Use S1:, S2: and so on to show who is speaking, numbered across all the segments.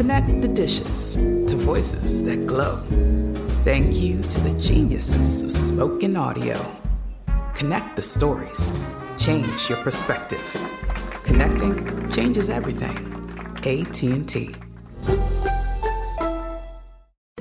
S1: Connect the dishes to voices that glow. Thank you to the geniuses of spoken audio. Connect the stories. Change your perspective. Connecting changes everything. AT&T.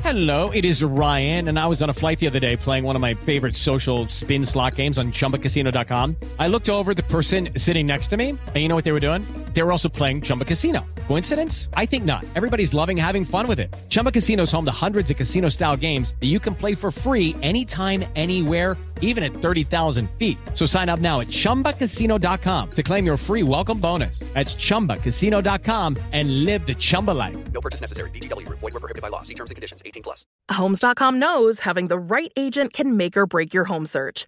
S2: Hello, it is Ryan, and I was on a flight the other day playing one of my favorite social spin slot games on ChumbaCasino.com. I looked over the person sitting next to me, and you know what they were doing? They were also playing Chumba Casino. Coincidence? I think not. Everybody's loving having fun with it. Chumba Casino is home to hundreds of casino-style games that you can play for free anytime, anywhere even at 30,000 feet. So sign up now at ChumbaCasino.com to claim your free welcome bonus. That's ChumbaCasino.com and live the Chumba life.
S3: No purchase necessary. VGW. Void were prohibited by law. See terms and conditions. 18 plus.
S4: Homes.com knows having the right agent can make or break your home search.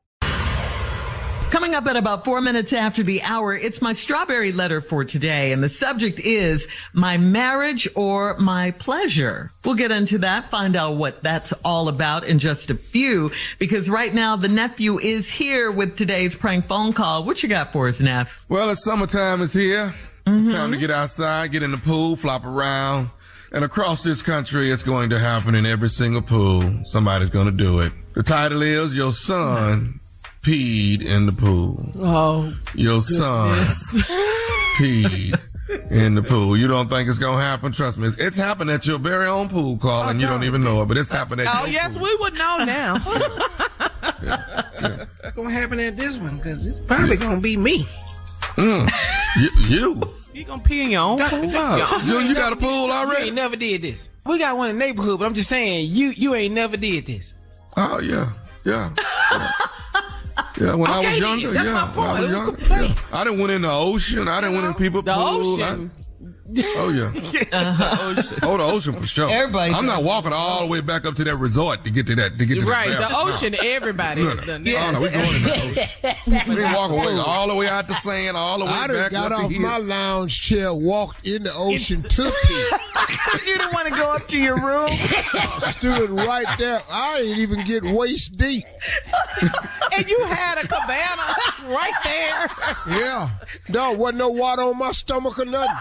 S5: Coming up at about four minutes after the hour, it's my strawberry letter for today. And the subject is my marriage or my pleasure. We'll get into that, find out what that's all about in just a few, because right now the nephew is here with today's prank phone call. What you got for us, Neff?
S6: Well, it's summertime is here. Mm-hmm. It's time to get outside, get in the pool, flop around. And across this country, it's going to happen in every single pool. Somebody's going to do it. The title is Your Son peed in the pool.
S7: Oh,
S6: your son peed in the pool. You don't think it's gonna happen? Trust me, it's happened at your very own pool, Carl, and you don't even know it. But it's happened at. Your pool.
S7: Oh yes,
S6: pool.
S7: we would know now.
S8: yeah, yeah. It's gonna happen at this one because it's probably gonna be me.
S6: Mm. you. you.
S7: You gonna pee in your own pool?
S6: Oh. June, you got a pool already?
S8: Ain't never did this. We got one in the neighborhood, but I'm just saying, you you ain't never did this.
S6: Oh yeah, yeah. yeah. Yeah, when
S8: okay,
S6: I was younger, yeah, when I was younger, yeah. I didn't went in the ocean. I didn't went in people
S8: the
S6: pool.
S8: ocean.
S6: I, Oh yeah. Uh-huh. Ocean. Oh, the ocean for sure.
S5: Everybody.
S6: I'm not walking all the way back up to that resort to get to that to get to
S7: right.
S6: the
S7: ocean. No. Everybody.
S6: No, no. Yeah. Oh, no, we going in the ocean. we walk away all the way out to sand, all the way
S9: I
S6: back
S9: got
S6: up
S9: off my lounge chair, walked in the ocean, took pee.
S5: You didn't want to go up to your room.
S9: I stood right there. I didn't even get waist deep.
S7: and you had a cabana right there.
S9: Yeah. No, wasn't no water on my stomach or nothing.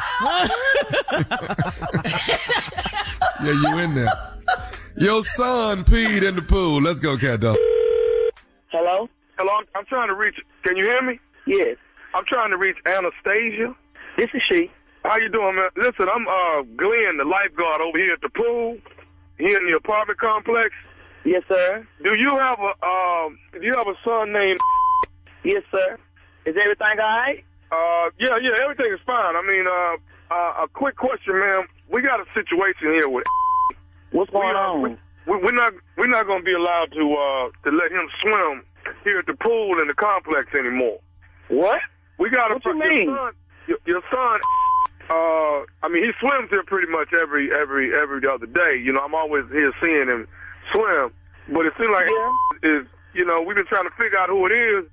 S6: yeah, you in there. Your son peed in the pool. Let's go, cat dog.
S10: Hello?
S11: Hello, I'm, I'm trying to reach. Can you hear me?
S10: Yes.
S11: I'm trying to reach Anastasia.
S10: This is she.
S11: How you doing, man? Listen, I'm uh Glenn, the lifeguard over here at the pool, here in the apartment complex.
S10: Yes, sir.
S11: Do you have a um? Do you have a son named?
S10: Yes, sir. Is everything all right?
S11: Uh, yeah, yeah, everything is fine. I mean, uh, uh, a quick question, ma'am. We got a situation here with.
S10: What's going
S11: we, uh,
S10: on?
S11: We, we're not we're not going to be allowed to uh to let him swim here at the pool in the complex anymore.
S10: What?
S11: We got
S10: what you mean?
S11: Your son, your, your son uh, I mean, he swims here pretty much every every every other day. You know, I'm always here seeing him swim. But it seems like
S10: yeah.
S11: is you know we've been trying to figure out who it is.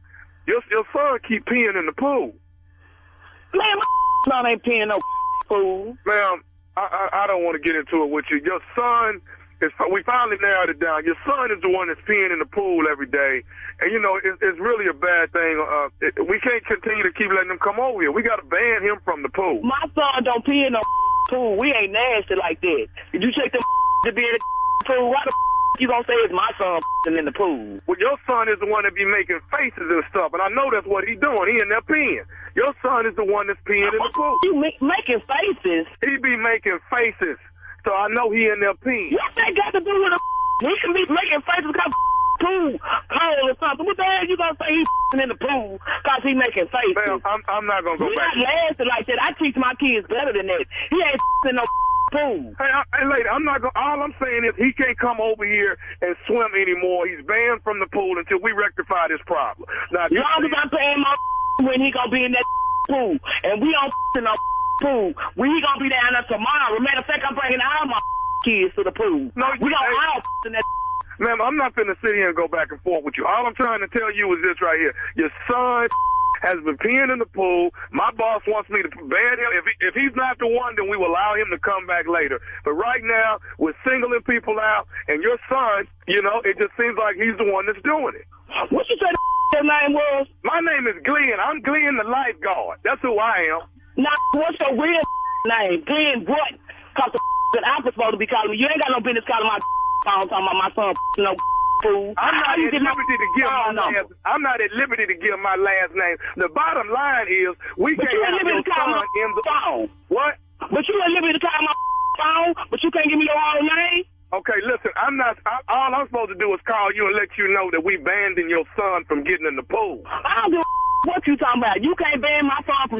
S11: Your your son keep peeing in the pool.
S10: Man, my son ain't peeing no pool.
S11: Ma'am, I, I I don't want to get into it with you. Your son it's, we finally narrowed it down. Your son is the one that's peeing in the pool every day, and you know it's, it's really a bad thing. Uh, it, we can't continue to keep letting him come over here. We got to ban him from the pool.
S10: My son don't pee in no pool. We ain't nasty like that. Did you check the to be in the pool? Why the you gonna say it's my son in the pool?
S11: Well, your son is the one that be making faces and stuff, and I know that's what he's doing. He in there peeing. Your son is the one that's peeing in the pool.
S10: You ma- making faces?
S11: He be making faces, so I know he in there peeing.
S10: What that got to do with a? He can be making faces because pool cold or something. What the hell you gonna say he's in the pool because he making faces?
S11: Ma'am, I'm, I'm not gonna go back.
S10: not nasty like that. I teach my kids better than that. He ain't in no pool.
S11: Hey, I, hey, lady, I'm not. Gonna, all I'm saying is he can't come over here and swim anymore. He's banned from the pool until we rectify this problem. Now,
S10: Long as I'm paying my when he gonna be in that pool, and we don't in no pool. We gonna be down there tomorrow. Matter of fact, I'm bringing all my kids to the pool.
S11: No,
S10: we gonna
S11: hey.
S10: all in that.
S11: Ma'am, I'm not finna sit here and go back and forth with you. All I'm trying to tell you is this right here. Your son has been peeing in the pool. My boss wants me to ban him. If, he, if he's not the one, then we will allow him to come back later. But right now, we're singling people out, and your son, you know, it just seems like he's the one that's doing it.
S10: What you say the name was?
S11: My name is Glenn. I'm Glenn the lifeguard. That's who I am.
S10: Now, what's your real name? Glenn what? Cause the that I'm supposed to be calling me. You ain't got no business calling my phone talking about my son no fool.
S11: I'm not at liberty to give my last. I'm not at liberty to give my last name. The bottom line is we
S10: But
S11: can't
S10: you
S11: have your son in the
S10: phone.
S11: what?
S10: But you at liberty to call my phone, but you can't give me your whole name?
S11: Okay, listen. I'm not. I, all I'm supposed to do is call you and let you know that we banned your son from getting in the pool.
S10: I don't give a what you talking about. You can't ban my son from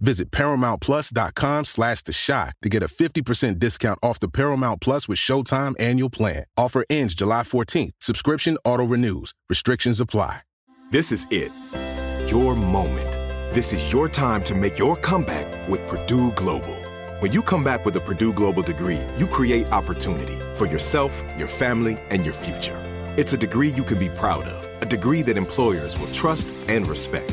S12: Visit ParamountPlus.com slash The Chi to get a 50% discount off the Paramount Plus with Showtime annual plan. Offer ends July 14th. Subscription auto-renews. Restrictions apply.
S13: This is it. Your moment. This is your time to make your comeback with Purdue Global. When you come back with a Purdue Global degree, you create opportunity for yourself, your family, and your future. It's a degree you can be proud of, a degree that employers will trust and respect.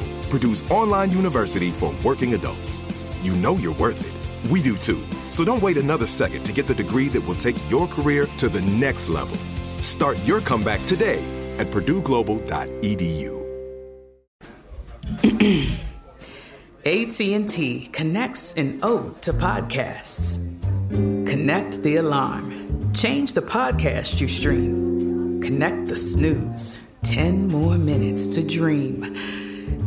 S13: Purdue's online university for working adults. You know you're worth it. We do too. So don't wait another second to get the degree that will take your career to the next level. Start your comeback today at purdueglobal.edu.
S1: AT&T connects an ode to podcasts. Connect the alarm. Change the podcast you stream. Connect the snooze. 10 more minutes to dream.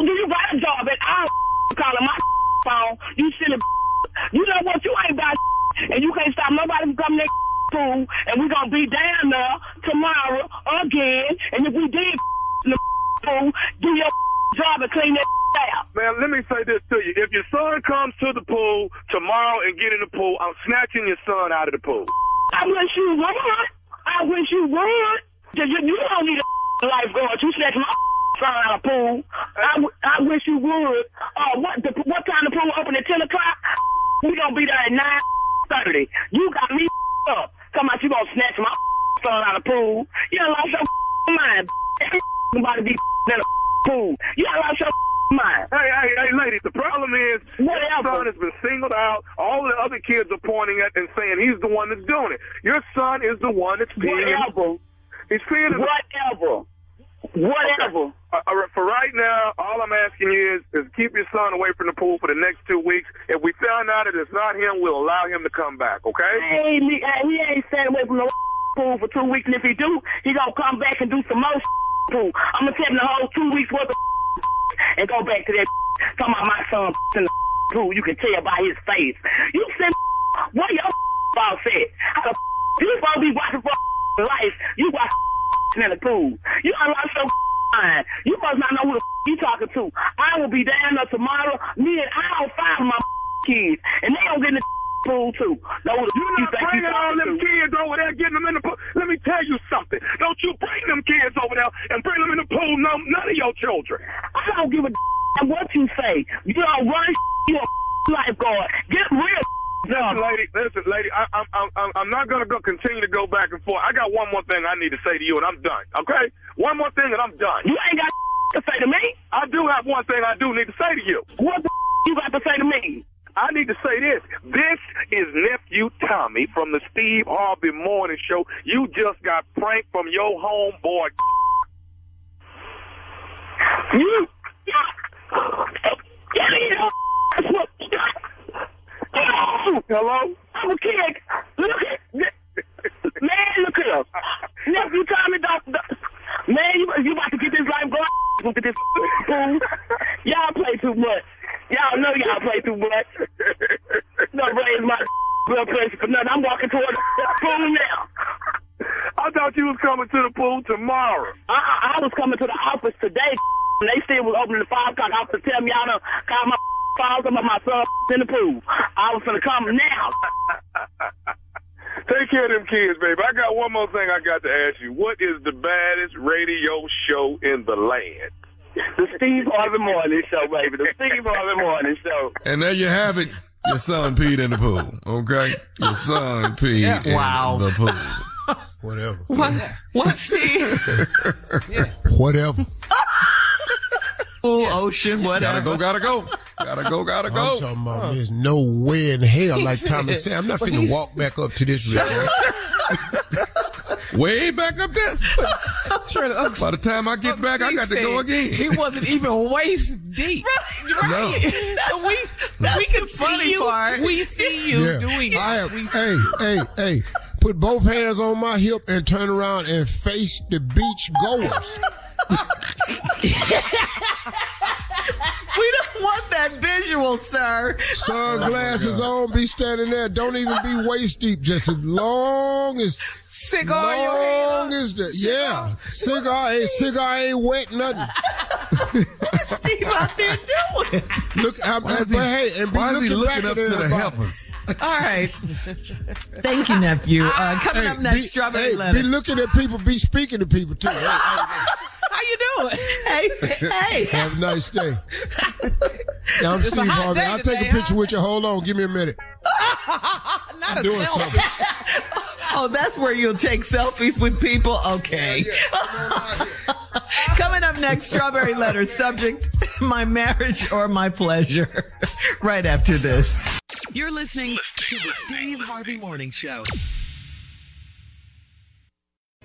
S10: Do you got a job at all calling my phone? You silly You know what? You ain't got and you can't stop nobody from coming to the pool and we gonna be down there tomorrow again and if we did the pool, do your job and clean that out.
S11: Man, let me say this to you. If your son comes to the pool tomorrow and get in the pool, I'm snatching your son out of the pool.
S10: I wish you would. I wish you would. you don't need a lifeguard. You snatch my son out of the pool. I, w- I wish you would. Uh, what the, what time the pool open at 10 o'clock? We gonna be there at 9.30. You got me up. Come out, you gonna snatch my son out of the pool. You done lost your mind. Somebody be in the pool. You done lost your mind.
S11: Hey, hey, hey, lady, the problem is
S10: Whatever.
S11: your son has been singled out. All the other kids are pointing at and saying he's the one that's doing it. Your son is the one that's peeing. in-
S10: Whatever.
S11: He's peeing.
S10: Whatever. Whatever.
S11: Uh, uh, for right now, all I'm asking you is, is keep your son away from the pool for the next two weeks. If we found out that it's not him, we'll allow him to come back, okay?
S10: Hey, me, hey, he ain't staying away from the pool for two weeks, and if he do, he gonna come back and do some more pool. I'm gonna tell him the whole two weeks worth of and go back to that talking about my son in the pool. You can tell by his face. You said what your boss said. How the you supposed to be watching for life? You watch in the pool. You unlock your mind. You must not know who the you talking to. I will be down there tomorrow. Me and all five of my kids, and they don't get in the pool too. Who
S11: You're
S10: you
S11: not
S10: you
S11: bringing all them
S10: to.
S11: kids over there, getting them in the pool. Let me tell you something. Don't you bring them kids over there and bring them in the pool. No, none of your children.
S10: I don't give a what you say. You don't run you a lifeguard. Get real
S11: Listen, lady, listen, lady. I, I'm, I'm, I'm- I'm not gonna go continue to go back and forth. I got one more thing I need to say to you, and I'm done. Okay? One more thing, and I'm done.
S10: You ain't got to say to me.
S11: I do have one thing I do need to say to you.
S10: What the you got to say to me?
S11: I need to say this. This is nephew Tommy from the Steve Harvey Morning Show. You just got pranked from your homeboy.
S10: You. Get in here.
S11: Hello?
S10: I'm a kid. Look at man. Look here. Nephew Tommy, don't, don't- man, you, you about to get this life going? Look at this fool. Y'all play too much. Y'all know y'all play too much. No raise my blood pressure for nothing. I'm walking toward the pool now.
S11: I thought you was coming to the pool tomorrow.
S10: I, I, I was coming to the office today. And they still was opening the five o'clock office to tell me y'all done call my files about my son in the pool. I was gonna come now.
S11: Take care of them kids, baby. I got one more thing I got to ask you. What is the baddest radio show in the land?
S10: The Steve Harvey Morning Show, baby. The Steve Harvey Morning Show.
S6: And there you have it. Your son peed in the pool. Okay? Your son peed
S7: Yeah.
S6: in
S5: Wow.
S6: the pool.
S9: Whatever.
S5: What? What, Steve?
S9: Whatever.
S5: Pool, ocean, whatever.
S6: Gotta go, gotta go. Gotta go, gotta go.
S9: I'm talking about there's no way in hell, like Thomas said, I'm not finna walk back up to this river.
S6: Way back up there. By the time I get back, I got to go again.
S7: He wasn't even waist deep.
S9: No.
S7: So we we can
S5: funny
S7: see you.
S5: part.
S7: We see you
S9: Yeah.
S7: doing
S9: I
S7: it.
S9: have,
S7: We-
S9: hey, hey, hey. Put both hands on my hip and turn around and face the beach goers.
S5: We don't want that visual, sir.
S9: Sunglasses on, be standing there. Don't even be waist deep. Just as long as
S7: cigar in
S9: long as the yeah cigar ain't cigar ain't wet nothing.
S5: What is Steve out there doing.
S9: Look, I, but hey, and be
S6: Why is he
S9: looking back
S6: looking
S9: at
S6: up to the
S9: everybody.
S6: heavens?
S5: All right. Thank you, nephew. Uh, coming
S9: Hey,
S5: up next,
S9: be,
S5: strawberry
S9: hey,
S5: letter.
S9: be looking at people, be speaking to people too. Hey, hey,
S7: How you doing?
S5: hey, hey.
S9: have a nice day. Yeah, I'm
S7: It's
S9: Steve Harvey. I'll take a picture
S7: huh?
S9: with you. Hold on, give me a minute.
S7: Not a
S9: Doing
S7: selfie.
S9: something.
S5: Oh, that's where you'll take selfies with people? Okay. Coming up next, strawberry letter subject, my marriage or my pleasure. right after this. You're listening to the Steve Harvey Morning Show.